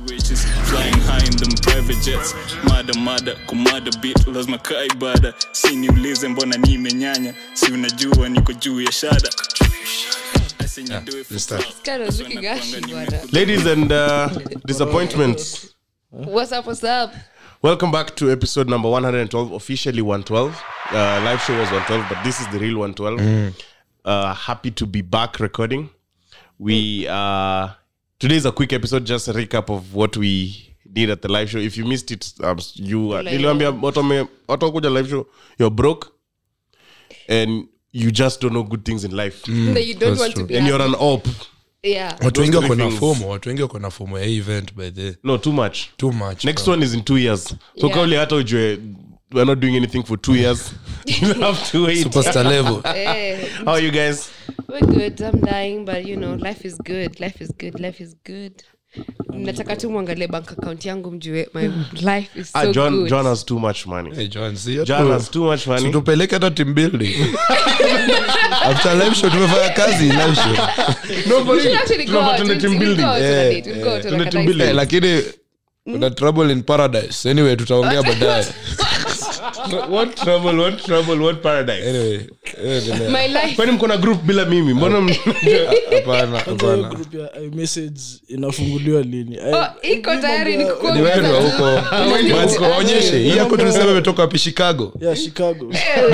Riches flying high in them private jets mada mada kumada bit lazima kaa ibada si niulize mbona nimenyanya si unajua niko juu ya shada. Ladies and uh, disappointments. What's up? What's up? Welcome back to episode number 112, officially 112. Uh, live show was 112, but this is the real 112. Uh, happy to be back recording. We uh, today is a quick episode, just a recap of what we did at the live show. If you missed it, um, you uh, watu wakuja live show, you're broke and you just don't know good things in life, that you don't want true. to be and you're an op. yeah. watu wengi wako na fomo watu wengi wako na fomo ya event by the No, too much. too much next bro. one is in two years so Yeah. kauli hata ujue we're not doing anything for two years you have to wait superstar level Hey, how are you guys we're good. I'm dying, but you know, life is good. Life is good. Life is good. nataka tu mwangalie bank account yangu mjue my life is so ah, john good. john has too much money hey john see john has too much money tupeleke hata team building after live show tumefanya kazi live show no for We should real. actually go Tunafaa out. tuende We'll- team building yeah. yeah. lakini kuna trouble in paradise anyway tutaongea baadaye what trouble what trouble what paradise. Anyway eh. My life. kwani mko na group bila mimi? Mbona hapana hapana. group ya iMessage inafunguliwa lini? Oh, iko tayari ni mambo ya- ni wewe huko basi But hii yako tulisema imetoka wapi? Chicago. Yeah chicago.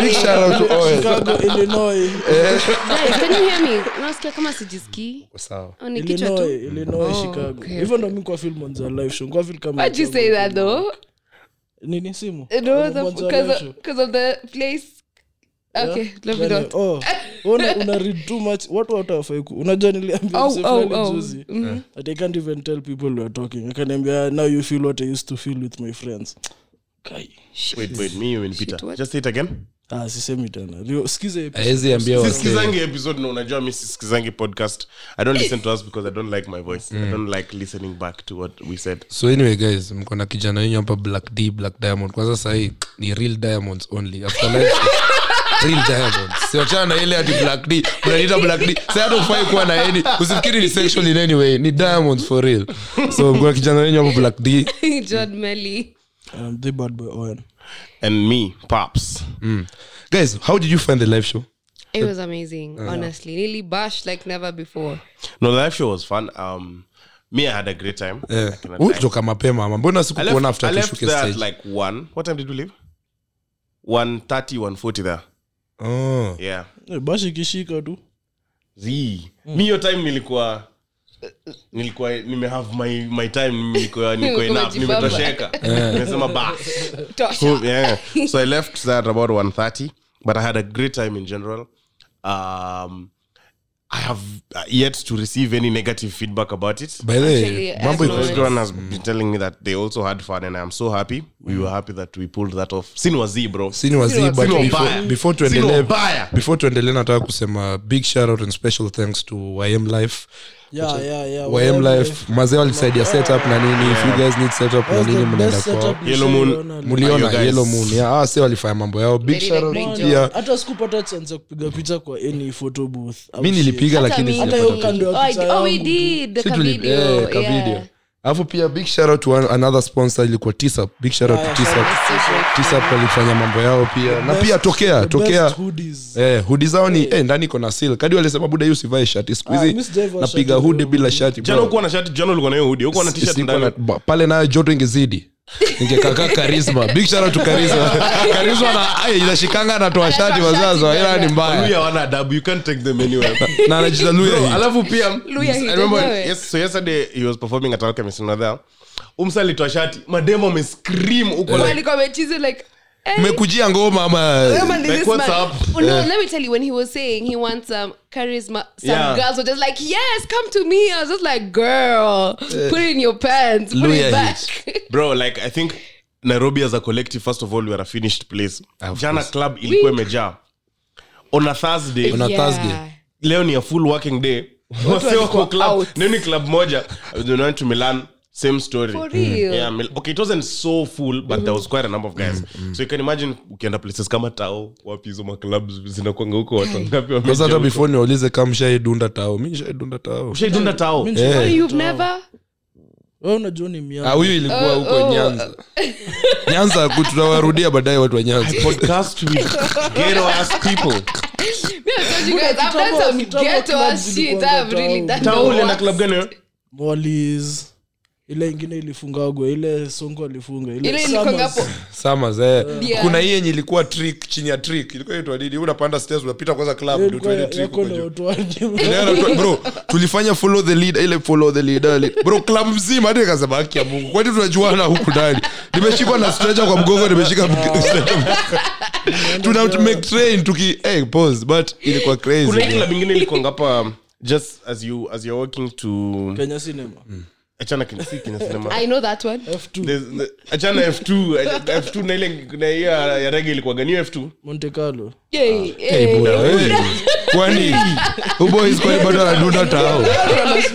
Big shout out to all chicago illinois. Guys, can you hear me? Unasikia kama sijisikii? sawa. Oh, ni kichwa tu. illinois Oh, chicago. hivyo ndo mimi kwa film on the live show. Kwa feel kama what you say that though? Nini simu? Oh, watu watawafai ku unajua niliambia Oh, mse oh, fulani oh. juzi. That i can't even tell people weare talking. Akaniambia now you feel what i used to feel with my friends. Kai. wait wait me and peter. Shit, what? just say it again ah sisemi tena. Sisikizangi episode na unajua mi sisikizangi podcast. I don't listen to us because i don't like my voice. I don't like listening back to what we said. So anyway guys mko na kijana wenyu hapa black d black diamond. Kwanza sahii ni real diamonds only. After life real diamonds. Siwachana na ile ati black d. Unaniita black d. Sa hata ufai kuwa na any. Usifikiri ni sexual in any way. Ni diamonds for real. So mko na kijana wenyu hapa black d. John Melly. um, the bad boy Owen. And me pops guys how did you find the live show It was amazing, honestly. Really bashed like never before. no the live show was fun um me i had a great time kutoka mapema mbona I sikukuona left, after I left tushuke there at stage like one. What time did we leave? 130, 140 there. oh. Yeah. Bashi ikishika tu Z. Mi hiyo time nilikuwa nilikuwa nimehave my, my time nilikuwa niko enough nimetosheka. Nimesema bas so, yeah. so i left that about 130 but i had a great time in general. Um, i have yet to receive any negative feedback about it. By the way mambo has been telling me that they also had fun, and I'm so happy. We were happy that we pulled that off. Sin was Z, bro. but Sini before, before tuendelee before tuendelee nataka kusema big shout out and special thanks to ym life yeah, yeah, yeah. ym life. mazee walisaidia setup na nini? If you guys need setup na nini mnaenda yeah, ah, walifanya mambo yao. Big They did shout a out. great pia job. hata sikupata chance ya kupiga picha kwa any photo booth. Mi nilipiga lakini. Hata hiyo kando ya Oh, picha oh, yangu. Alafu pia big shout out to another sponsor ilikuwa tisap big shout out to tisap tisap walifanya mambo yao pia. Na Best- pia tokea. tokea hoodies. Eh, hudi zao ni eh, ndani iko na sil kadi walisema buda hii sivae shati. Siku Ah, hizi napiga hudi bila shati Jana uko na shati, jana ulikuwa na hiyo hoodie. Ukuwa na t-shirt ndani. pale nayo joto ingezidi ningekaka karisma big shout out karisma karisma na inashikanga anatoa shati wazazo ila ni mbaya. Luya adabu. You can't take them anywhere. na anajita luya alafu pia I remember yes, so yesterday he was performing at Alchemist and umsa alitoa shati. Mademo amescream huko. Like, like eh, mmekujia ngoma ama Like, what's up? No, let me tell you, when he was saying he wants um, charisma, some Yeah. girls were just like, yes, come to me. I was just like, girl, put it in your pants, put Luya it back. bro like i think nairobi as a collective first of all we are a finished place Of jana course. club ilikuwa imejaa on a thursday On a Thursday. leo ni a full working day wase wako club out. leo ni club moja milan same story For real? yeah, Mil- okay it wasn't so full but there was quite a number of guys so you can imagine ukienda places kama tao wapi hizo maclubs zinakwanga huko watu wangapi wamejaa hata before niwaulize kama mshaidunda tao mi shaidunda tao ushaidunda tao yeah. You've never? unajua ni Ah, huyu ilikuwa Oh, huko oh. nyanza nyanza tutawarudia baadaye watu wa nyanza podcast with ghetto ass people Me, I told you guys, I've done some ghetto ass shit. I've really done Tao ulienda club gani? Mollies. Ile ingine ilifungagwa ile songo alifunga ile Ile hapo. Summers, eh. Yeah. kuna hii yenye ilikuwa trick chini ya trick ilikuwa inaitwa nini unapanda stairs unapita kwanza club ndio tuende trick huko juu. watu wake. Tu- bro tulifanya follow the leader ile follow the leader bro club mzima hadi nikasema haki ya mungu kwani tunajuana huku ndani nimeshikwa na stretcher kwa mgongo nimeshika stretcher. tuna make train tuki hey, pause but ilikuwa crazy kuna hii club ingine ilikuwa ngapa just as you as you're walking to kenya cinema achana kin- si I know that one. f2 There's- achana f2 f2 na ile na hiyo ya rege ilikuwa gani? F2 monte carlo. Yay, Hey, buda, hey. kwani? Uboys kwani bado anadunda tao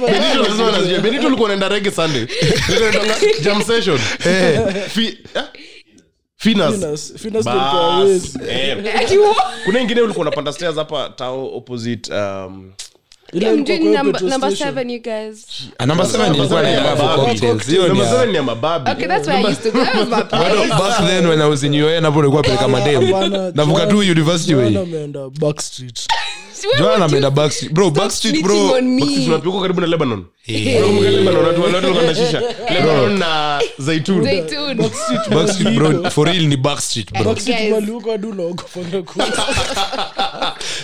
benito lazima anajua benito ulikuwa unaenda rege sunday. Ulikuwa unaenda jam session. Fi- eh? Finas. Finas- Finas Bas, ilikuwa eh. Ati wo- kuna ingine ulikuwa unapanda stairs hapa tao opposite um, ilikuwa doing kwa number, petrol number station. seven, you guys. namba seven ilikuwa peleka mademu. navuka tu university way. ameenda backstreet Where Joan would ameenda backstreet. Bro stop backstreet snitching on me? Sisi tunapikwa karibu na lebanon. Tunakumbuka lebanon. Watu watu walikuwa lebanon na zaitun. Zaitun. backstreet bro. For real ni backstreet bro. Guys. mali huko hadi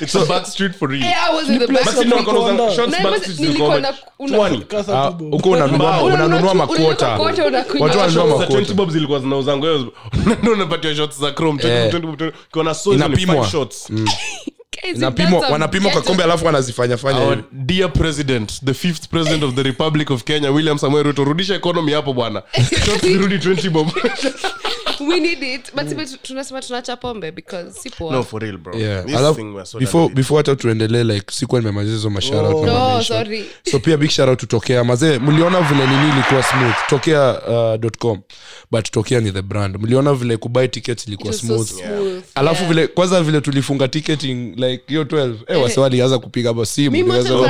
it's a back for real. Hey, I was in the back. Basi ndio wakaona shots Na back nilikuwa zilikuwa na- una- 20 Ah, tu unanunua unanunua Unanunua- makota unanunua makota, unakunywa. watu wananunua Shots za 20 makota bob zilikuwa zinauzanga. Wewe ndio unapatiwa shots za chrome 20 Eh. 20 20 ukiona so hizo ni Inapimwa. five wanapima kwa kombe alafu wanazifanya fanya our hivi. dear president the fifth president of the republic of kenya william samuel ruto rudisha economy hapo bwana. Zirudi 20 bob we need it. But mm. tunasema tunacha pombe because si poa. No for real bro. Yeah. this Alav, thing we're so before before hata tuendelee like sikuwa nimemaliza hizo mashara Oh. no sorry. So pia big shout out to tokea. Mazee mliona vile nini ilikuwa smooth? Tokea uh, .com. But tokea ni the brand. Mliona vile kubuy tickets ilikuwa smooth, so smooth. smooth alafu yeah. vile kwanza vile tulifunga ticketing like hiyo 12 eh, wasi walianza kupiga hapo simu so-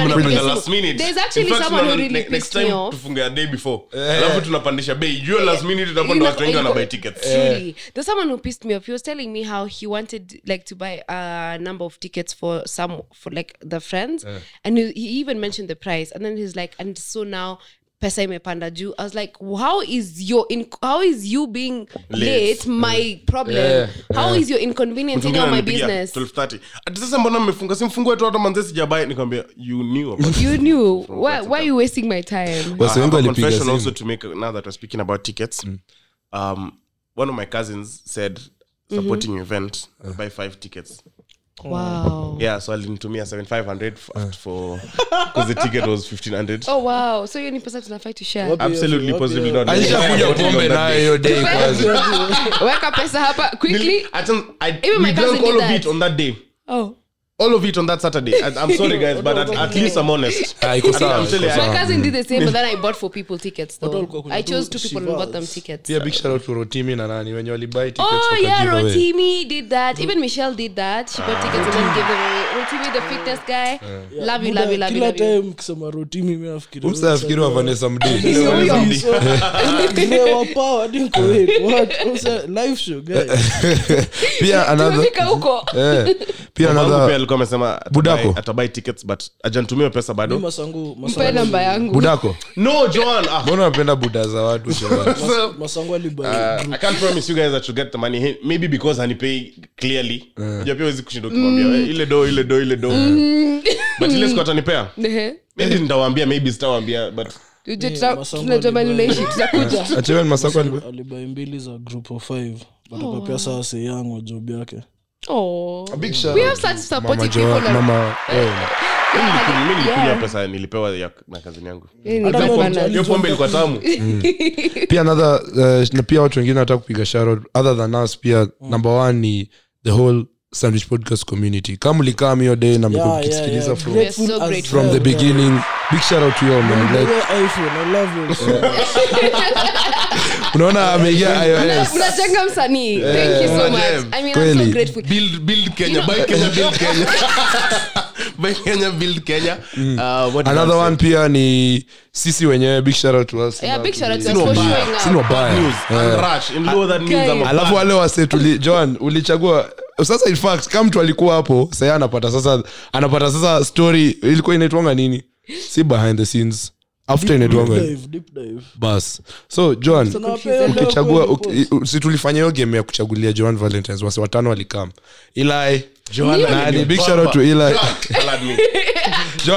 last minute. there's actually fact, someone who really ne- next time tufunge a day before. Alafu tunapandisha bei. Jua last minute tutakuwa ndo watu wengi wanabuy tickets Truly. There's someone who pissed me off. He was telling me how he wanted like to buy a number of tickets for some for like the friends, and he, he even mentioned the price. And then he's like, and so now pesa imepanda juu. I was like, how is your in, how is you being late, my problem? Yeah, How is your inconvenience in my business? 12:30. Sasa mbona mmefunga simfungue tu hata manze sijabai nikwambia you knew. You knew why? Why are you wasting my time? wengi walipiga confession also to make another speaking about tickets. Um, one of my cousins said supporting your event buy five tickets. Wow. Yeah, so alinitumia 7500 f- for because the ticket was 1500. Oh wow. So you need person to fight to share. Absolutely hiyo- wapi not. alishakuja pombe nayo hiyo day kwanza Weka pesa hapa quickly. I don't- I- Even my we cousin drank all did of that. it on that day. Oh. All of it on that Saturday. I, I'm sorry, guys, but at, at least I'm honest. Ah, iko sawa, I'm telling you, My cousin did the same, but then I bought for people tickets Watu though. walikuwa I chose two people and bought them tickets. pia big shout out to rotimi na nani wenye walibuy tickets Oh waka yeah, give away. Rotimi did that. Even Michelle did that. She bought tickets and then gave them away. Rotimi, the fitness guy. Love you, love you, love you, kila love you. time kisema rotimi mi nafikiri Umsa afikiri wa Vanessa Mdee. live show guys. Pia another Tumefika huko. eh, pia Mamangu pia alikuwa amesema Budako. atabuy tickets but ajantumia pesa bado. Masangu Mpe namba yangu. budako. No joan. Ah, mbona unapenda buda za watu masangu alibai Uh, I can't promise you guys that you'll get the money. Maybe because hanipay clearly. Unajua pia huwezi kushinda ukimwambia ile do ile do ile do. But ile siku atanipea maybe nitawaambia maybe sitawaambia but masako alibai mbili za group of five. Saa job yake. Oh. eh, nilikunywa pesa nilipewa ya, na kazini yangu. Hiyo pombe ilikuwa tamu. Pia another uh, na pia watu wengine wanataka kupiga sharo other than us pia number one ni the whole sandwich podcast community. Kama ulikam hiyo day na mlikuwa Yeah, yeah, yeah. so Grateful as from the beginning. Yeah. big shout out to you man. Like iPhone, I love you. Unaona ameingia ios. Unajenga msanii. Thank you so much. I mean i'm so grateful. Build build kenya. Buy kenya build kenya. Buy kenya build kenya. Uh, what another one pia ni sisi wenyewe big shout out to us. Yeah, big shout out to us for showing up. Sino baya. news and rush in lower than means alafu wale wase tuli John ulichagua sasa in fact kama mtu alikuwa hapo sai anapata sasa anapata sasa story ilikuwa inaitwanga nini? Si behind the scenes. After inaitwanga Dive, deep dive. bas. So leo ukichagua si tulifanya hiyo game ya kuchagulia joan valentines wasi watano walikam ilai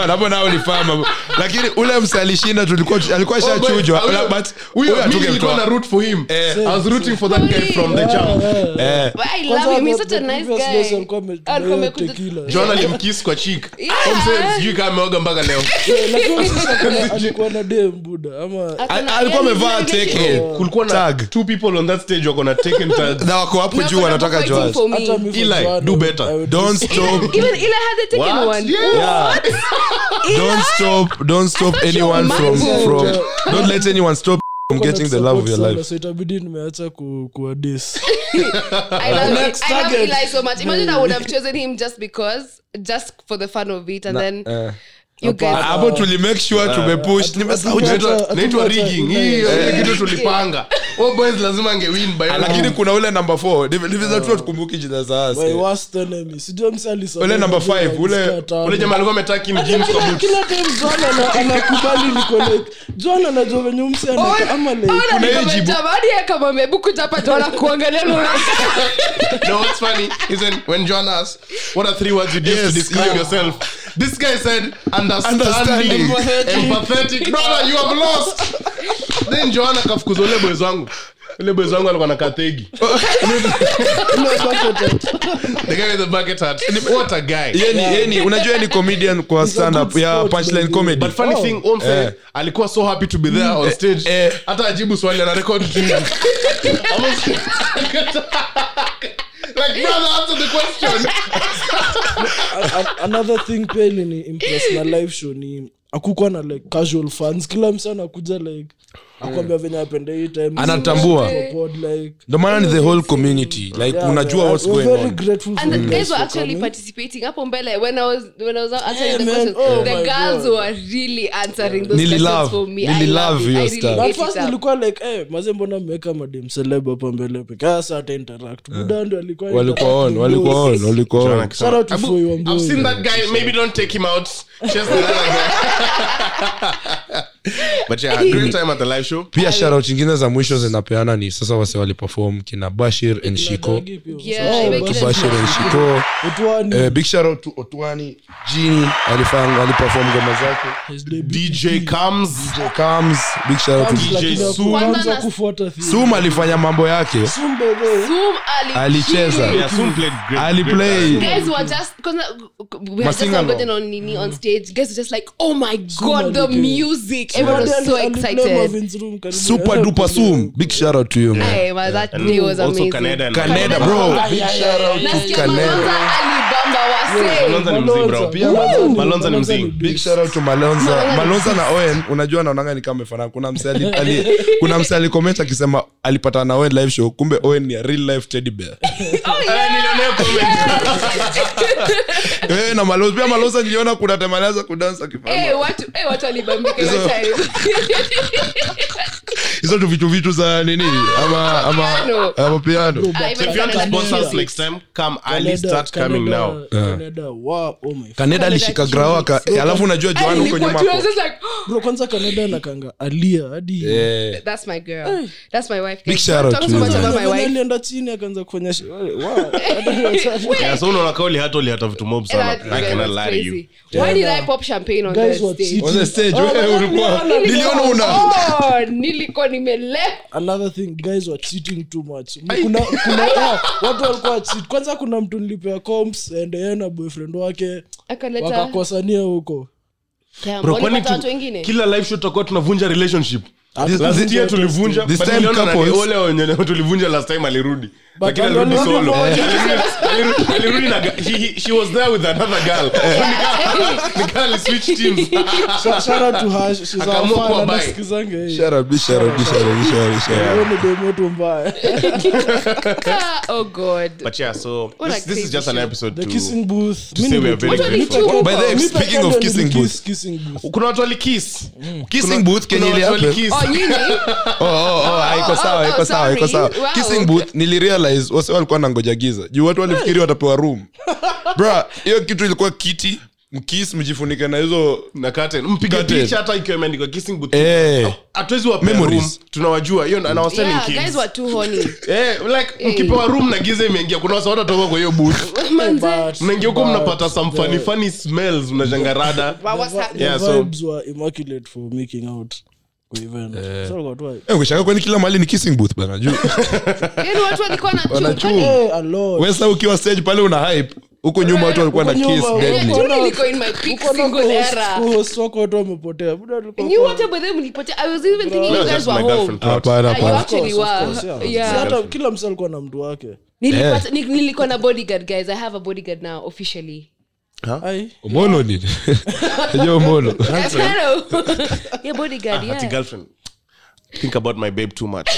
Hapo nao ulifama. Lakini ule msalishinda tulikuwa alikuwa shachujwa Oh, boy, but huyo- huyo mimi nilikuwa na hatungemtoa root for him. Eh. I was rooting for that guy from the jump. Eh. But I Kwanza love him. He's the- such a the nice previous guy. days alikuwa ame- Alikuwa na amekuja- tequila. John alimkiss kwa sijui kama ameoga mpaka leo. Eh, alikuwa na dem buda ama Akona- alikuwa amevaa kulikuwa na two people on that stage wako na taken tags na wako hapo juu wanataka Eli, Joanna, do better. Don't stop Even Ila had the taken What? one. Yeah. don't stop don't stop thought you anyone were from from don't let anyone stop from getting the love of your life so itabidi nimeacha ku- kuwadis I love, Next I love target. Eli so much. Imagine I would have chosen him just because, just for the fun of it, and then eh. Hapo tulimake sure tumepush nimesahau hatu- jina. hatu- naitwa hatu- rigging hii kitu tulipanga. Boys lazima angewin lakini kuna ule number 4 ndivyo tukumbuki jina za my wase. worst enemy. Sijua msi alisema Ule number vile ule- jamaa alikuwa ametaka Kim jeans kwa Kila- time anakubali John anajua venye msi anaka ama like Ona hiyo niko jibu. jamani, kama amebuku chapa jona kuangalia na no what's funny. Is when, when John asked what are three words you use to describe yeah. yourself? This guy said understanding, Understanding. empathetic. Brother you have lost. Then John akafukuza ule boys wangu. Ule boys wangu alikuwa na kathegi the guy with the bucket hat. What a guy. Yeye ni- unajua ni comedian kwa stand up ya punchline comedy. But funny Oh. thing Omse Eh. alikuwa so happy to be there on stage. hata eh. ajibu swali ana record. Almost- like brother answer the question. Another thing pia ilini impress na live show ni akukwa na like casual fans. Kila msa anakuja like akwambia venye apende hii time Anatambua. Ndo maana ni the whole community like yeah, unajua yeah, what's going very on grateful And the guys were actually participating hapo mbele when I was when I was answering Yeah, the man. questions. Oh the girls God. were really answering those Nili questions love- for me. nili I love love your I really stuff. At first nilikuwa like eh, maze mbona mmeweka madem celeb hapo mbele peke sasa ata interact buda ndo alikuwa walikuwa on walikuwa on walikuwa on Shout out to you I've seen that guy. Maybe don't take him out. Just the other guy. but yeah, great time at the live show. pia shoutout ingine za mwisho zinapeana ni sasa wase waliperform kina bashir and shiko. Yeah, Oh, even bashir and shiko. Otwani, big shout to otwani jini alifanya aliperform ngoma zake. DJ comes. Big to DJ Sum. sum alifanya mambo yake. Sum, alicheza. Yeah, Soon played great. aliplay Guys were just we had just Masinga on on stage. Guys were just like, "Oh my god, the music!" Everyone was Ali- so excited. Super duper soon. Big shout out to you man Man, that day was also amazing. Canada and Canada bro. Big shout out to Canada Malonza alibamba wasee. Malonza ni mzee, bro. Pia Malonza- ni mzee. big shout out to malonza. Malonza na owen unajua naonanga ni kama fana. Kuna mse ali, kuna mse alikomment akisema alipata na owen live show. Kumbe owen ni real life teddy bear. Oh, Eh, yeah. nilionea comment. eh na malonza pia malonza niliona kuna alianza kudansa Eh, watu eh, watu time. hizo tu vitu vitu za nini? Ama ama ama piano So if you want to sponsor us next time, come early, start coming now. Canada, wow, oh my kaneda alishika grao alafu unajua joan huko nyuma hapo was just like, bro kwanza kanada nakanga alia hadi That's my girl. That's my wife. Big shout out to so you, much man. about my wife. alienda chini akaanza kufanya wow. Yeah, so unaona kauli hata ulihata vitu mob sana. I cannot lie to you. Why did I pop champagne on the stage? on the stage wewe ulikuwa no, no, niliona una Oh, nimelewa. another thing guys were cheating too much. Kuna, kuna ah, watu walikuwa cheat. Kwanza kuna mtu nilipea comps and yeye na boyfriend wake Akaleta- wakakosania huko. Bro, kwani tu- kila live show tutakuwa tunavunja relationship? This- this- year tulivunja but niliona nani- couples- wenye tulivunja last time alirudi lakini alirudi alirudi solo. Alirudi- alirudi na ga- he- he- she was there with another girl. Nika- nika teams. Shout out to her, she's our fan, kuwa bi. anasikizanga yeye. Shut up, shut up, shut up, shut up, shut up. Huyo ni demu tu mbaya. Oh god. But yeah so a this, this is just an episode the to kissing booth. to say we are very grateful. By the way, speaking of kissing booth. kissing booth kuna watu walikiss. Kissing booth kuna kenye watu oh nyinyi Oh, oh, iko sawa sawa iko sawa. Kissing booth nilirealize wase walikuwa nangoja giza. Juu watu walifikiri watapewa room. Bra hiyo kitu ilikuwa kiti mkis mjifunike na hizo na curtain. Mpige Curtain. picha hata ikiwa imeandikwa kissing booth Eh. hatuwezi wapea Memories. room tunawajua. Hiyo and I yeah kids. guys were too horny. Eh like mkipewa room na giza imeingia kuna wasa watatoka kwa hiyo booth. Manze. Mnaingia huko mnapata some funny funny smells mnashangarada Wow, what's the so- vibes were immaculate for making out like, Eh, ukishanga kwani kila mahali ni kissing booth bana juu. Yaani wesa ukiwa stage pale una hype. Huko nyuma watu walikuwa na kiss watu wamepotea. Hata kila msa alikuwa na mtu wake. Nilikuwa na bodyguard guys. I have a bodyguard now officially omolo nini? Jo omolo. Hello. bodyguard ati yeah. girlfriend. Think about my babe too much.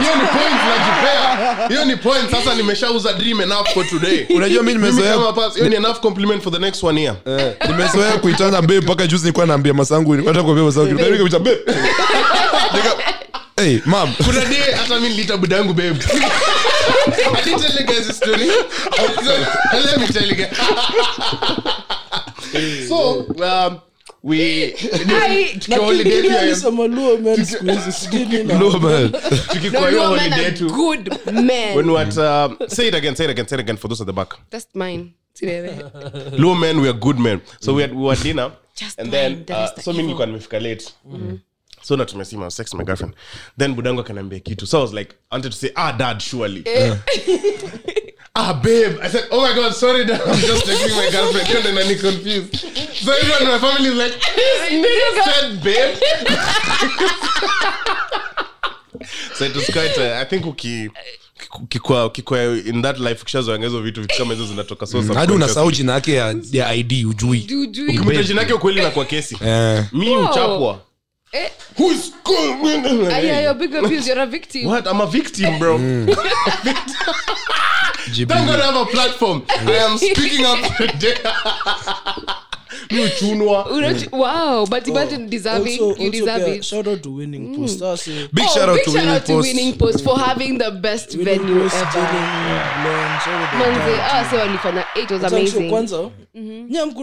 Hiyo ni point najipea hiyo ni point. Sasa nimeshauza dream enough for today. Unajua mi Mimi nimezoea kama pass, hiyo ni enough compliment for the next one year. Nimezoea kuitana babe mpaka juzi nilikuwa naambia masangu hata kuambia masangu babe. Nika- hey mam kuna day hata mi niliita buda yangu babe. I didn't tell you guys the story. So, let me tell you guys. so um, we tukiwa holiday yetu ya- no man tukikuwa hiyo holiday yetu when we at um, say it again say it again say it again for those at the back. That's mine. Low men we are good men so we had we were at dinner. Just and then mine, that is uh, the so mi evil. nilikuwa nimefika late so na tumesema sex my girlfriend. Then budangu akaniambia kitu. So i was like i wanted to say ah dad surely. Ah babe. I said oh my god sorry dad. I'm just texting my girlfriend. And then i'm confused. So everyone in my family is like this nigga said babe. So it was quite uh, i think uki kikwa kikwa in that life ukishazoanga hizo vitu vitu kama hizo zinatoka so hadi unasahau jina yake ya, ya id ujui ukimwita jina yake ukweli na kwa kesi. Eh. mi Wow. Uchapwa Eh, Who is going- ah, yeah, you're big abuse. You're a victim. What? I'm a victim, bro. GB. Thank God I have a platform. I am speaking up today. Mi uchunwa. Unach- wow, but imagine deserving. Also- you deserve pia it. shout out to winning post Sasa, big Oh, shout out big to shout winning out to Winning Post for having the best winning venue post, ever. Manze, ah, so walifanya it was amazing. kwanza nyam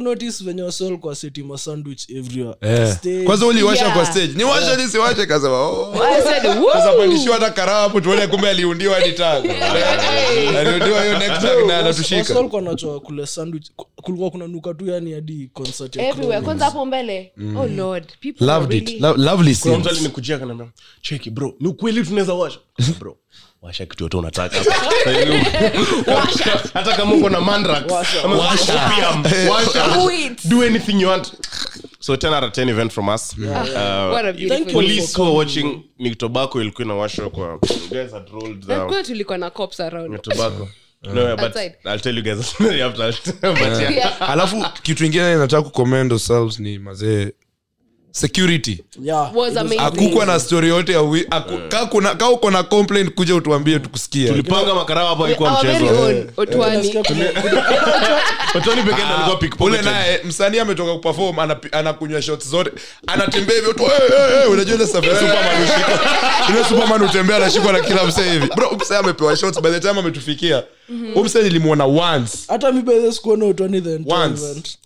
venye wasol kwa seti ma sandwich everywhere Eh. Kwanza uliwasha kwa stage ni washa kasema oh. I said, woo! sasa pandishiwa hata karaa hapo tuone kumbe aliundiwa hadi tag aliundiwa hiyo next tag na anatushika Wasol kwa nachoa kule sandwich kulikuwa kuna nuka tu yani hadi concert everywhere kwanza hapo mbele. Oh lord people loved are it. Lo- lovely Kuna mtu scenes. alinikujia cheki bro ni ukweli tunaweza washa. Bro washa kitu yote unataka. Hata kama uko na mandrax washa. Do anything you want. So 10 out of 10 event from us. Uh, What a beautiful police who watching ni tobacco ilikuwa inawashwa kwa you guys had rolled the tulikuwa na cops around. Tobacco no but i'll tell you guys after. But yeah. Yeah. alafu kitu ingine nataka kucommend ourselves ni mazee security. Yeah, akukwa na story yote ya wi- aku- ka kuna- ka uko na complaint kuja utuambie tukusikia tulipanga makarao hapo haikuwa Our very mchezo own Otwani. Nasikia kuna- watoni pekee alikuwa ule naye msanii ametoka kuperform anakunywa shots zote. Anatembea hivyo tu unajua ile stuff Superman ushika. Ile Superman utembea anashikwa na kila msee hivi. Bro msee amepewa shots by the time ametufikia. Huyu msee nilimwona once. Hata mi bedhe sikuona utwani the Once. event.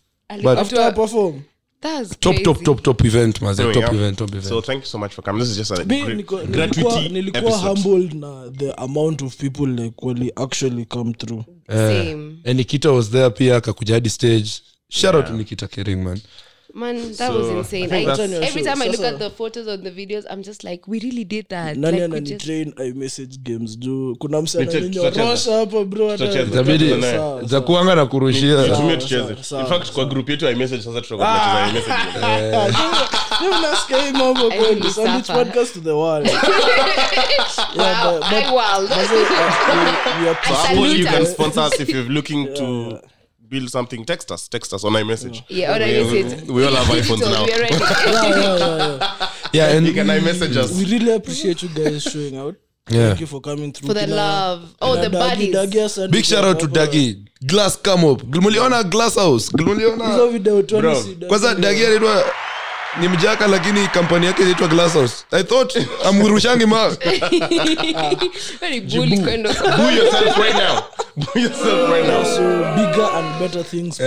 After perform top crazy. top top top event mazee Anyway, top yeah. event top event. so thank you so much for coming. This is just a mi great- niko- gratuity nilikuwa humbled na the amount of people like wali actually come through. Same. and nikita was there pia akakuja hadi stage. Shout out nikita kering man Man, that So, was insane. I I, every time I look at the photos on the videos, I'm just like, we really did that. nani like, anani just, i message games juu kuna msananyorosha hapa bro za itakuanga na kurushia. Tutumie tucheze. sawa, sawa, in fact kwa group yetu I message sasa tutakuwa tunacheza message. Hii mambo kweli. Sandwich podcast to the world. Yeah, but, but- but- but, but, but, but, but, build something. Text us. Text us on iMessage. Yeah, on we, iMessage. we all have iPhones now. we. Yeah, yeah, yeah, yeah. yeah and You can iMessage us. we really appreciate you guys showing out Yeah. thank you for coming through For the Kina- love. Oh, kina the buddies. Dagi big shout out to dagi glass come up muliona glass house hizo video tu Bro, wanisi- kwanza dagi anaitwa ni mjaka lakini kampani yake inaitwa glasshouse i thought amrushangi ma Very bully kind of. Boo yourself right now. Boo yourself right now. so bigger and better things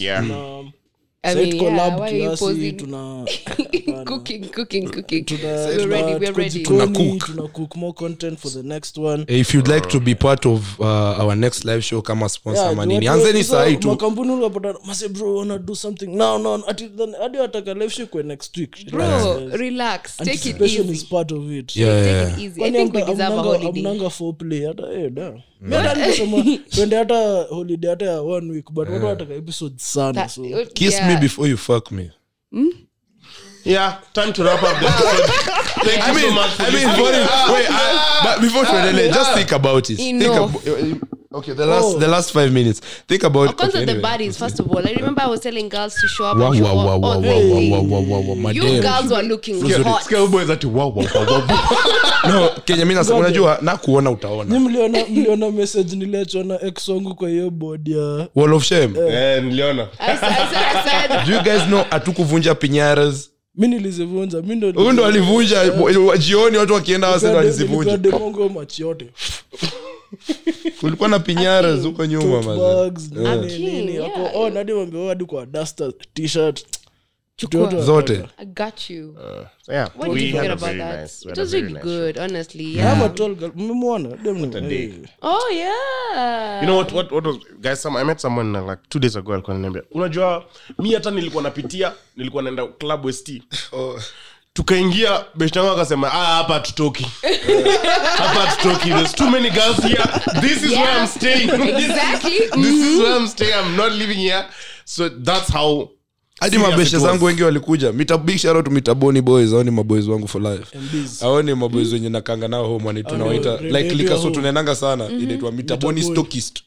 Yeah. I side mean, yeah, why if you'd like to be part of uh, our next live show kama sponsor Yeah, ama juu nini watu- anzeni sahii tu. Unapata bro wanna do something? Now no hadi wataka live show kwa next week. Bro, Relax, relax. Take it anticipation is part of it. Yeah, Take it easy. I think we deserve a holiday. amnanga foreplay, hata eh, da. Twende hata holiday hata ya one week but watu wataka episode sana so. kiss yeah. me before you fuck me Yeah, time to wrap up the episode. Thank you I mean, so much for I mean, listening. for wait, I, but before tuendelee, just think about it. Think Enough. ab- okay, the last, Oh. the last five minutes. Think about. Of course, okay, the anyway. buddies, first of all. I remember I was telling girls to show up Wow, and show wow, wow, up. wow, Oh, wow, wow, wow, wow, wow, wow, You madam. girls were looking Scare- hot. scare boys ati wow, wow, wow, wow. No, Kenya, mi nasema, unajua na kuona ni utaona mliona mliona message niliachwa na ex wangu kwa hiyo board ya wall of shame Eh, niliona. I, s- I said, I said, do you guys know hatukuvunja pinyaras mi nilizivunja mi ndo huyu ndo alivunja jioni watu wakienda wase ndo alizivunja. demongo machi yote. Kulikuwa na pinyara zuko nyuma hadi wameoa hadi kwa duster t-shirt Chukua. zote. I got you. So, yeah, What we you had forget about very that? nice- we it had a was very really nice good, honestly. I have a tall girl. Mmemwona? Dem ni- day. Oh yeah. you know what, what, what was, guys some, i met someone uh, like two days ago alikuwa ananiambia unajua mi hata nilikuwa napitia nilikuwa naenda club west tukaingia beshtangu akasema ah hapa tutoki hapa tutoki there's too many girls here. This is where i'm staying. Exactly. this is where i'm staying. I'm not living here. So that's how hadi mabeshe zangu wengi walikuja. Mitaboni boys. Ao ni maboys wangu for life. MBs. ni maboys wenye nakanga nao homani tunawaita like likaso tunaenanga sana. Mm-hmm. inaitwa mitaboni Mitaboni. stockist.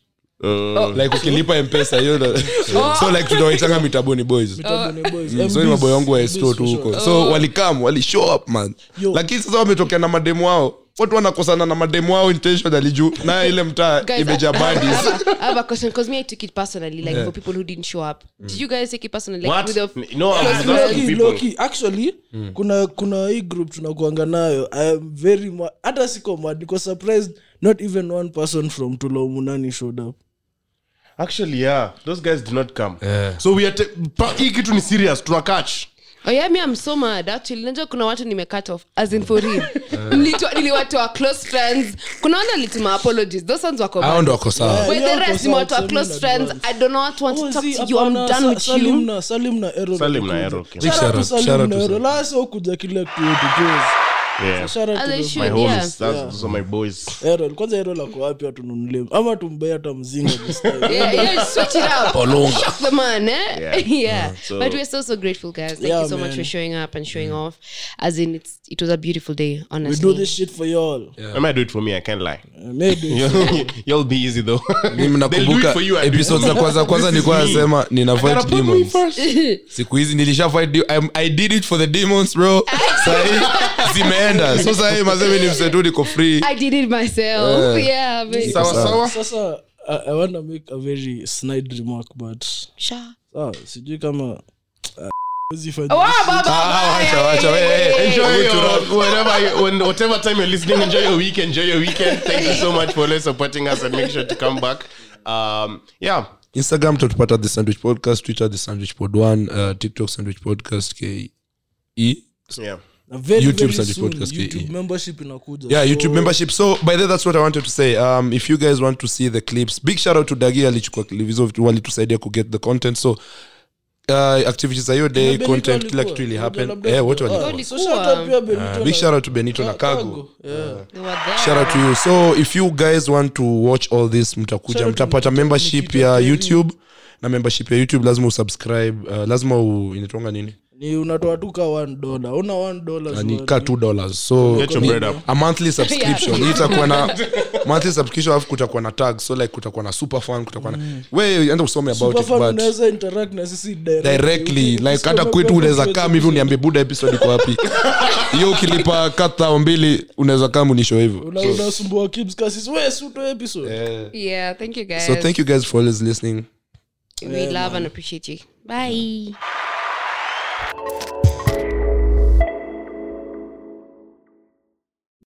Like ukilipa mpesa hiyo so like tunawaitanga mitaboni boys. Mitaboni so ni maboy wangu waesto tu huko. so walikam walishow up man. Lakini sasa wametokea na mademu wao watu wanakosana na mademu wao intentionally juu. Na ile mtaa imejaa I, I, have badis I have a question because me I took it personally, like for people who didn't show up. Did you guys take it personally? Like what? with the no i'm just asking Low-key, people. low-key. actually kuna kuna hii group tunakuanga nayo I am very ma- hata siko mad niko surprised not even one person from tulomunani showed up. Actually yeah those guys did not come. Yeah. so we are ta- pa- hii kitu ni serious tuna catch Oh yeah, me I'm so mad actually. Najua kuna watu nime cut off as in for real. Nilitoa- Niliwatoa close friends. Kuna wale walituma apologies. Those ones wako hao ndo wako sawa Yeah. The rest nimewatoa I'll close friends. I do not want to Oh, talk to you. I'm done with you. Salim na- Salim na Errol Salim na. Errol. Shout out to Salim na Errol. Last hukuja kile kitu. Yeah should, my those are my boys Errol. kwanza erol ako wapi atununulie ama tumbai hata mzinga this time. Yeah, yeah, switch it up. Shock the man, eh? Yeah. Yeah. So- but we're so so grateful, guys. Thank Yeah, you so much for showing up and showing off. As in, it's it was a beautiful day. we do this shit for y'all I might do it for me. I can't lie. Uh, maybe You'll, you'll be easy though. mi They'll do it mnakumbuka for you. I do it episode za kwanza kwanza nilikuwa nasema nina fight demons siku hizi nilisha fight I, i did it for the demons bro zimeenda so sahii mazemi ni msetuni ko free I did it myself. Yeah, but Sawa sawa. sasa I, i want to make a very snide remark but Sure. sawa sijui kama uh, huwezi fanya- Wow, baba, Ah, bye. wacha, we, we, Enjoy your, whenever you, when, whatever time you're listening, enjoy your week, enjoy your weekend. Thank you so much for always supporting us and make sure to come back. Um, yeah. instagram tatupata the sandwich podcast twitter the sandwich pod one uh, tiktok sandwich podcast ke Yeah. Very, YouTube very soon, YouTube membership inakuja yeah So, youtube membership. So by the that's what i wanted to say. Um, if you guys want to see the clips big shout out to dagi alichukua clip hizo vitu walitusaidia the content. So uh, activities za hiyo day content kila kitu ili Unajua happen. labda- eh wote Ah, walikuwa. So shout out pia Benito Uh, na- big shout out to benito na kago Kago, yeah. They were there. shout out to you. So if you guys want to watch all this mtakuja Shout out to mtapata membership ya youtube. Na membership ya youtube lazima usubscribe uh, lazima u, inatonga nini ni unatoa tu ka one dollar. Una one dollar ni ka 2 dollars. So Get your ni bread up. a monthly subscription. Yeah. itakuwa na monthly subscription alafu kutakuwa na tag. So like kutakuwa na super fun kutakuwa na we enda usome about Super it but unaweza interact na sisi directly. directly. Like hata kwetu unaweza kama hivi uniambie buda episode iko wapi? Hiyo ukilipa kata mbili unaweza kama unisho hivyo. Una- unasumbua Kibz Kassis, we suto episode. Yeah, thank you guys. so thank you guys for always listening. We love and appreciate you. Bye.